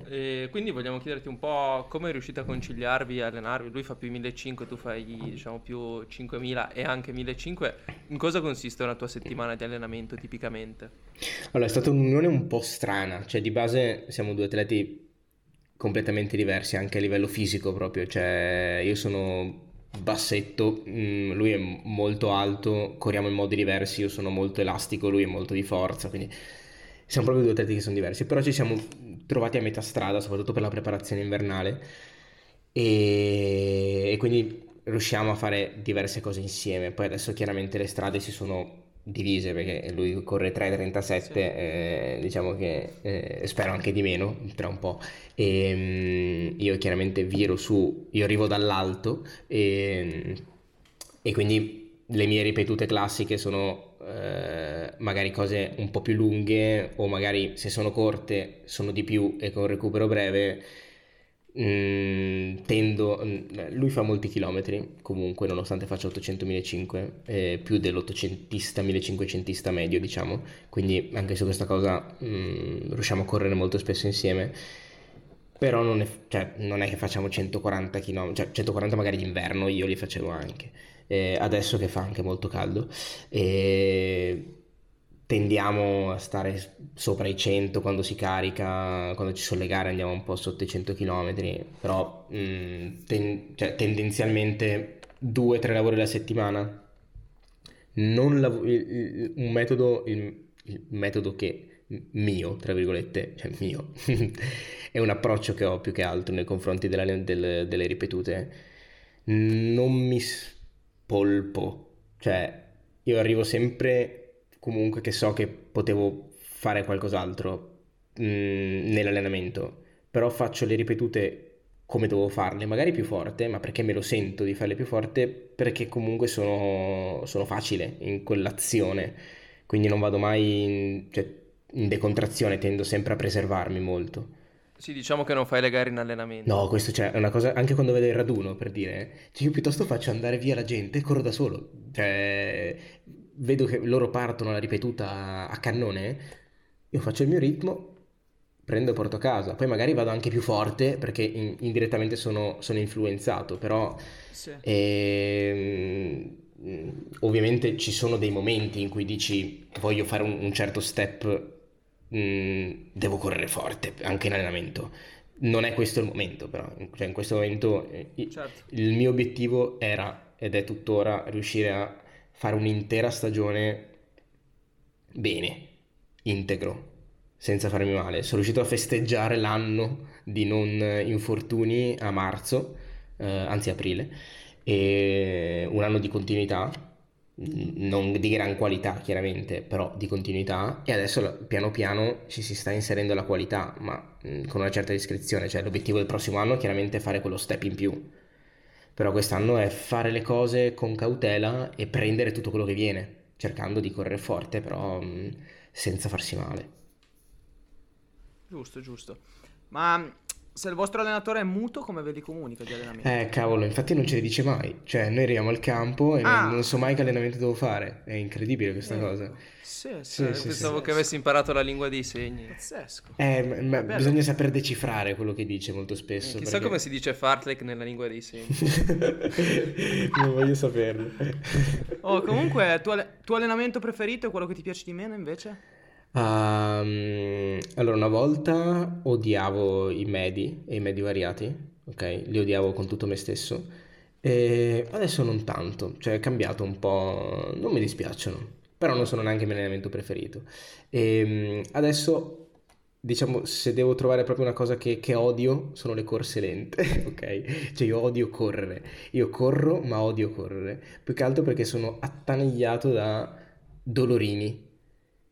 e quindi vogliamo chiederti un po' come riuscite a conciliarvi, a allenarvi, lui fa più 1500, tu fai diciamo più 5000 e anche 1500, in cosa consiste una tua settimana di allenamento tipicamente? Allora è stata un'unione un po' strana, cioè di base siamo due atleti completamente diversi anche a livello fisico proprio, cioè io sono bassetto, mm, lui è molto alto, corriamo in modi diversi, io sono molto elastico, lui è molto di forza, quindi siamo proprio due atleti che sono diversi, però ci siamo trovati a metà strada, soprattutto per la preparazione invernale, e, e quindi riusciamo a fare diverse cose insieme. Poi adesso chiaramente le strade si sono divise perché lui corre 3.37 sì. eh, diciamo che eh, spero anche di meno tra un po' e um, io chiaramente viro su io arrivo dall'alto e, e quindi le mie ripetute classiche sono eh, magari cose un po' più lunghe o magari se sono corte sono di più e con recupero breve Mm, tendo, lui fa molti chilometri comunque nonostante faccia 800 1500 eh, più dell'800 1500 medio diciamo. Quindi anche su questa cosa mm, riusciamo a correre molto spesso insieme. Però non è, cioè, non è che facciamo 140 km cioè 140 magari d'inverno io li facevo anche. Eh, adesso che fa anche molto caldo. E tendiamo a stare sopra i 100 quando si carica, quando ci sono le gare andiamo un po' sotto i 100 km, però mh, mm, ten- cioè, tendenzialmente due o tre lavori alla settimana. Lav- il, un metodo, il, il, metodo che mio, tra virgolette, cioè mio, [LAUGHS] è un approccio che ho più che altro nei confronti della, del, delle ripetute. Non mi spolpo, cioè io arrivo sempre comunque che so che potevo fare qualcos'altro mh, mm, nell'allenamento, però faccio le ripetute come dovevo farle, magari più forte, ma perché me lo sento di farle più forte, perché comunque sono, sono facile in quell'azione, quindi non vado mai in, cioè, in decontrazione, tendo sempre a preservarmi molto. Sì, diciamo che non fai le gare in allenamento. No, questo cioè, è una cosa, anche quando vedo il raduno, per dire, cioè io piuttosto faccio andare via la gente e corro da solo. Cioè, vedo che loro partono la ripetuta a cannone, io faccio il mio ritmo, prendo e porto a casa. Poi magari vado anche più forte perché in, indirettamente sono, sono, influenzato, però sì. eh, ovviamente ci sono dei momenti in cui dici voglio fare un, un certo step, mh, mm, devo correre forte anche in allenamento. Non è questo il momento, però, cioè in questo momento eh, certo. il mio obiettivo era ed è tuttora riuscire a fare un'intera stagione bene, integro, senza farmi male. Sono riuscito a festeggiare l'anno di non infortuni a marzo, eh, anzi aprile, e un anno di continuità, non di gran qualità chiaramente, però di continuità. E adesso piano piano ci si sta inserendo la qualità, ma mm, con una certa discrezione, cioè l'obiettivo del prossimo anno è chiaramente fare quello step in più però quest'anno è fare le cose con cautela e prendere tutto quello che viene, cercando di correre forte, però mm, senza farsi male. Giusto, giusto. Ma se il vostro allenatore è muto, come ve li comunica gli allenamenti? Eh, cavolo, infatti non ce li dice mai. Cioè, noi arriviamo al campo e ah. non so mai che allenamento devo fare. È incredibile questa eh. cosa. Sì, sì, sì, Pensavo sì, che avessi imparato la lingua dei segni. Pazzesco. Eh, ma bisogna saper decifrare quello che dice molto spesso. Eh, chissà perché... come si dice fartlek nella lingua dei segni. [LAUGHS] non voglio saperlo. Oh, comunque, tuo, tuo allenamento preferito è quello che ti piace di meno invece? Um, allora, una volta odiavo i medi e i medi variati, ok? Li odiavo con tutto me stesso. E adesso non tanto, cioè è cambiato un po', non mi dispiacciono, però non sono neanche il mio allenamento preferito. E adesso, diciamo, se devo trovare proprio una cosa che, che odio, sono le corse lente, [LAUGHS] ok? Cioè io odio correre, io corro ma odio correre, più che altro perché sono attanagliato da dolorini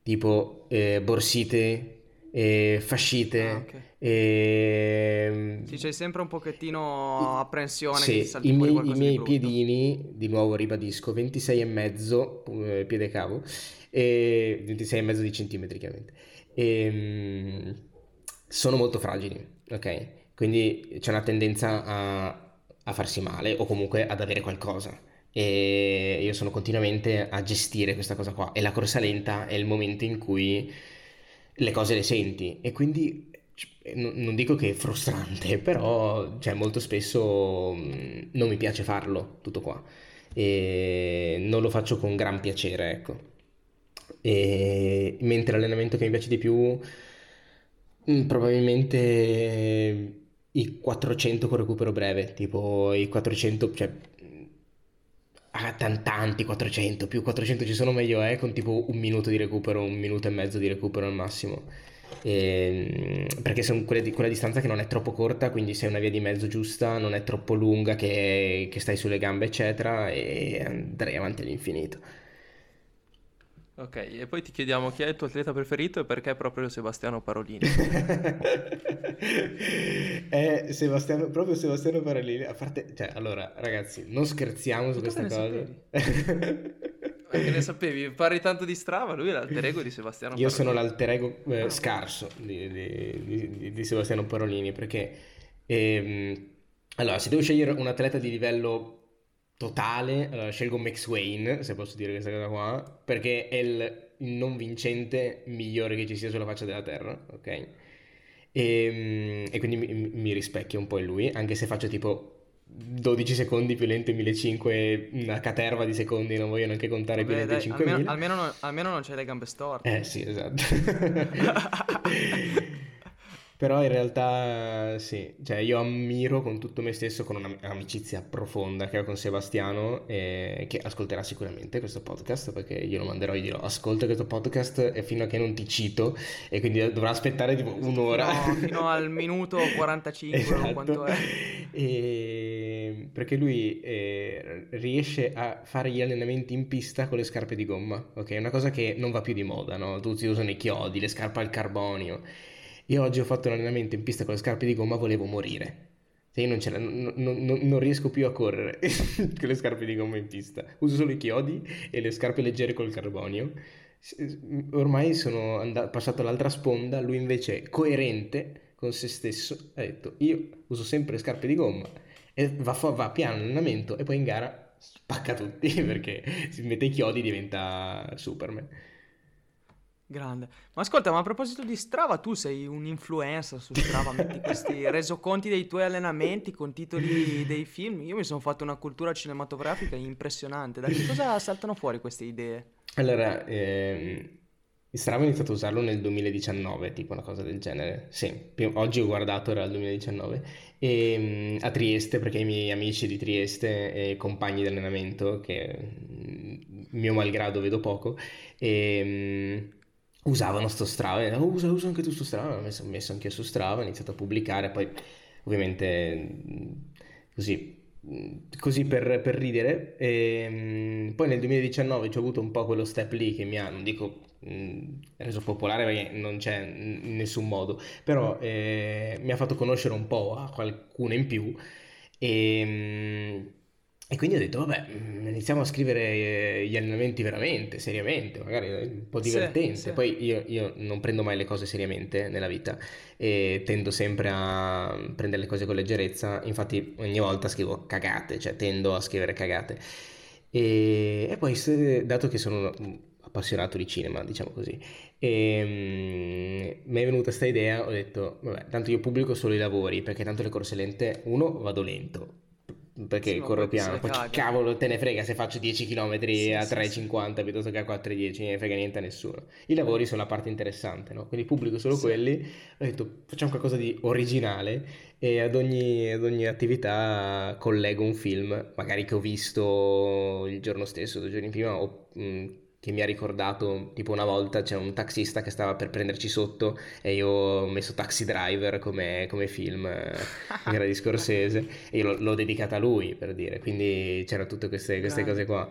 tipo eh, borsite, eh, fascite. Ah, okay. e... Sì, c'è sempre un pochettino apprensione. Sì, i miei, i miei piedini, di nuovo ribadisco, 26 e mezzo eh, piede cavo, e 26 e mezzo di centimetri chiaramente. E, mh, mm, sono molto fragili, ok? Quindi c'è una tendenza a a farsi male o comunque ad avere qualcosa. E io sono continuamente a gestire questa cosa qua. E la corsa lenta è il momento in cui le cose le senti. E quindi non dico che è frustrante, [LAUGHS] però cioè, molto spesso non mi piace farlo tutto qua. E non lo faccio con gran piacere, ecco. E mentre l'allenamento che mi piace di più, probabilmente i 400 con recupero breve, tipo i 400, cioè ah, tanti 400, più 400 ci sono meglio è, eh, con tipo un minuto di recupero, un minuto e mezzo di recupero al massimo. E, ehm, perché sono di, quella distanza che non è troppo corta, quindi sei una via di mezzo giusta, non è troppo lunga, che, che stai sulle gambe, eccetera, e andrei avanti all'infinito. Ok, e poi ti chiediamo chi è il tuo atleta preferito e perché proprio Sebastiano Parolini. [LAUGHS] è Sebastiano, proprio Sebastiano Parolini. A parte, cioè, allora, ragazzi, non scherziamo su questa cosa. Perché ne sapevi? Parli tanto di Strava, lui è l'alter ego di Sebastiano Io Parolini. sono l'alter ego eh, ah. scarso di, di, di, di, Sebastiano Parolini perché... Ehm, allora, se devo scegliere un atleta di livello totale, allora scelgo Max Wayne, se posso dire questa cosa qua, perché è il, non vincente migliore che ci sia sulla faccia della Terra, ok? E, ehm, e quindi mi, mi, rispecchia un po' in lui, anche se faccio tipo 12 secondi più lento in 1500, una caterva di secondi, non voglio neanche contare Vabbè, più lento di 5000. Almeno, almeno, non, almeno non c'hai le gambe storte. Eh sì, esatto. [LAUGHS] [LAUGHS] Però in realtà sì, cioè io ammiro con tutto me stesso, con un'amicizia profonda che ho con Sebastiano, e che ascolterà sicuramente questo podcast, perché io lo manderò e dirò ascolta questo podcast e fino a che non ti cito, e quindi dovrà aspettare tipo un'ora. No, fino al minuto [LAUGHS] 45 esatto. quanto è. E... Perché lui eh, riesce a fare gli allenamenti in pista con le scarpe di gomma, ok? È una cosa che non va più di moda, no? Tutti usano i chiodi, le scarpe al carbonio. Io oggi ho fatto un allenamento in pista con le scarpe di gomma, volevo morire. Se io non, non, non, non, riesco più a correre [LAUGHS] con le scarpe di gomma in pista. Uso solo i chiodi e le scarpe leggere col carbonio. Ormai sono andato, passato all'altra sponda, lui invece coerente con se stesso ha detto io uso sempre le scarpe di gomma e va, va piano l'allenamento e poi in gara spacca tutti [LAUGHS] perché si mette i chiodi e diventa Superman. Grande. Ma ascolta, ma a proposito di Strava, tu sei un influencer su Strava, metti [LAUGHS] questi resoconti dei tuoi allenamenti con titoli dei film. Io mi sono fatto una cultura cinematografica impressionante. Da che cosa saltano fuori queste idee? Allora, ehm, Strava ho iniziato a usarlo nel 2019, tipo una cosa del genere. Sì, oggi ho guardato, era il 2019. E, ehm, a Trieste, perché i miei amici di Trieste e compagni di allenamento, che mm, mio malgrado vedo poco, e ehm, usavano sto Strava, oh, usa, usa anche tu sto Strava, ho messo, messo anche io su Strava, ho iniziato a pubblicare, poi ovviamente così, così per, per ridere. E, ehm, poi nel 2019 ho avuto un po' quello step lì che mi ha, non dico reso popolare perché non c'è in nessun modo, però eh, mi ha fatto conoscere un po' a qualcuno in più e e quindi ho detto, vabbè, mm, iniziamo a scrivere eh, gli allenamenti veramente, seriamente, magari un po' divertente. Sì, sì. Poi io, io, non prendo mai le cose seriamente nella vita e tendo sempre a prendere le cose con leggerezza. Infatti ogni volta scrivo cagate, cioè tendo a scrivere cagate. E, e poi, dato che sono appassionato di cinema, diciamo così, e, um, mi è venuta questa idea, ho detto, vabbè, tanto io pubblico solo i lavori, perché tanto le corse lente, uno, vado lento, perché sì, corro piano. Poi che cavolo te ne frega se faccio 10 km sì, a 3,50 sì, piuttosto che a 4,10, non ne frega niente a nessuno. I lavori sono la parte interessante, no? Quindi pubblico solo quelli. Ho detto facciamo qualcosa di originale e ad ogni, ad ogni attività collego un film, magari che ho visto il giorno stesso, due giorni prima, o mh, che mi ha ricordato tipo una volta c'è un taxista che stava per prenderci sotto e io ho messo Taxi Driver come, come film eh, era di Scorsese e io l'ho, l'ho dedicata a lui per dire quindi c'erano tutte queste, queste cose qua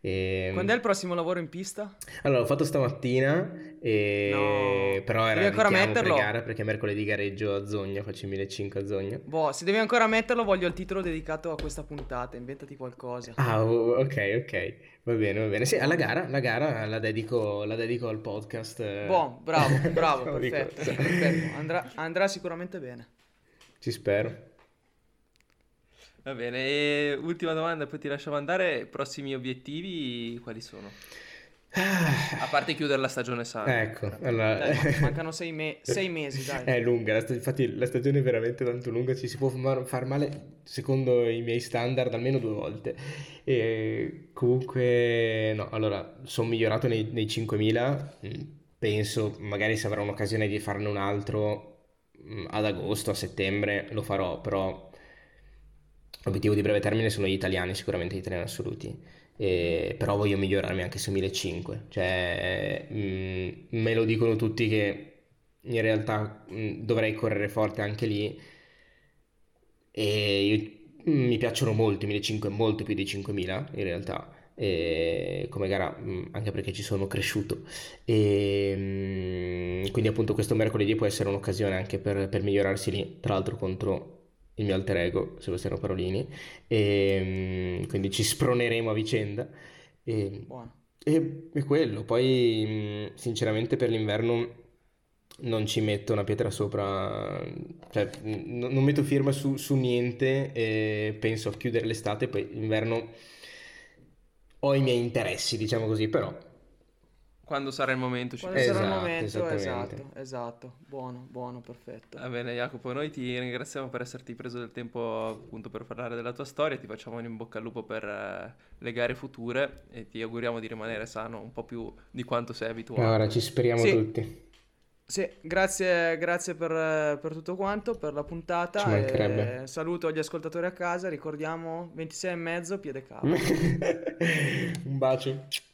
e... Ehm, Quando è il prossimo lavoro in pista? Allora, l'ho fatto stamattina, e... no. però era devi ancora metterlo? gara perché mercoledì gareggio a Zogno, faccio il 1500 a Zogno. Boh, se devi ancora metterlo voglio il titolo dedicato a questa puntata, inventati qualcosa. Ah, ok, ok, va bene, va bene. Sì, alla gara, la gara la dedico, la dedico al podcast. Boh, bravo, [LAUGHS] bravo, perfetto, perfetto. Andrà, andrà sicuramente bene. Ci spero. Va bene, e ultima domanda, poi ti lasciamo andare. Prossimi obiettivi quali sono? A parte chiudere la stagione sana. Ecco, allora... Dai, mancano sei, me- [LAUGHS] sei, mesi, dai. È lunga, la st- infatti la stagione è veramente tanto lunga, ci si può far male, secondo i miei standard, almeno due volte. E comunque, no, allora, sono migliorato nei, nei 5000, mm, penso, magari se avrò un'occasione di farne un altro mm, ad agosto, a settembre, lo farò, però l'obiettivo di breve termine sono gli italiani, sicuramente gli italiani assoluti e, però voglio migliorarmi anche su 1500, cioè mh, mm, me lo dicono tutti che in realtà mh, mm, dovrei correre forte anche lì. E io, mh, mm, mi piacciono molto i 1500, molto più di 5000 in realtà. E come gara anche perché ci sono cresciuto. E quindi appunto questo mercoledì può essere un'occasione anche per, per migliorarsi lì tra l'altro contro il mio alter ego, Sebastiano Parolini, e mm, quindi ci sproneremo a vicenda. E, e, e quello, poi mm, sinceramente per l'inverno non ci metto una pietra sopra, cioè n- non metto firma su, su niente e penso a chiudere l'estate, poi l'inverno ho i miei interessi, diciamo così, però quando sarà il momento. Quando esatto, sarà il momento, esatto, esatto. Buono, buono, perfetto. Va bene Jacopo, noi ti ringraziamo per esserti preso del tempo appunto per parlare della tua storia, ti facciamo un in bocca al lupo per uh, le gare future e ti auguriamo di rimanere sano un po' più di quanto sei abituato. Ora ci speriamo sì. tutti. Sì, grazie, grazie per, per, tutto quanto, per la puntata. Ci mancherebbe. saluto gli ascoltatori a casa, ricordiamo 26 e mezzo, piede caldo. [LAUGHS] un bacio.